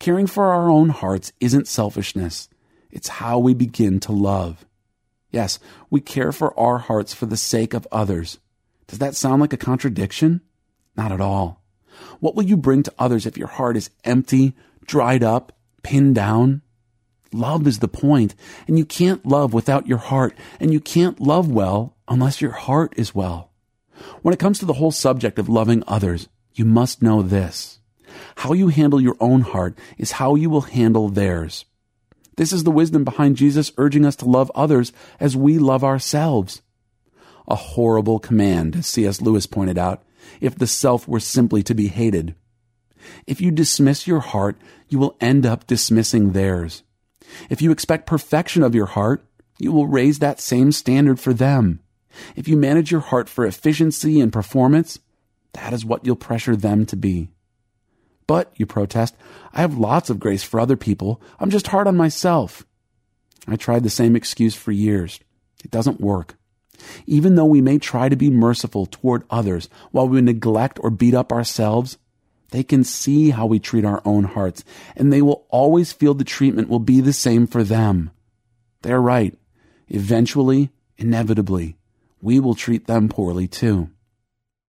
Caring for our own hearts isn't selfishness. It's how we begin to love. Yes, we care for our hearts for the sake of others. Does that sound like a contradiction? Not at all. What will you bring to others if your heart is empty, dried up, pinned down? Love is the point, and you can't love without your heart, and you can't love well unless your heart is well. When it comes to the whole subject of loving others, you must know this. How you handle your own heart is how you will handle theirs. This is the wisdom behind Jesus urging us to love others as we love ourselves. A horrible command, as C.S. Lewis pointed out, if the self were simply to be hated. If you dismiss your heart, you will end up dismissing theirs. If you expect perfection of your heart, you will raise that same standard for them. If you manage your heart for efficiency and performance, that is what you'll pressure them to be. But, you protest, I have lots of grace for other people. I'm just hard on myself. I tried the same excuse for years. It doesn't work. Even though we may try to be merciful toward others while we neglect or beat up ourselves, they can see how we treat our own hearts, and they will always feel the treatment will be the same for them. They're right. Eventually, inevitably, we will treat them poorly too.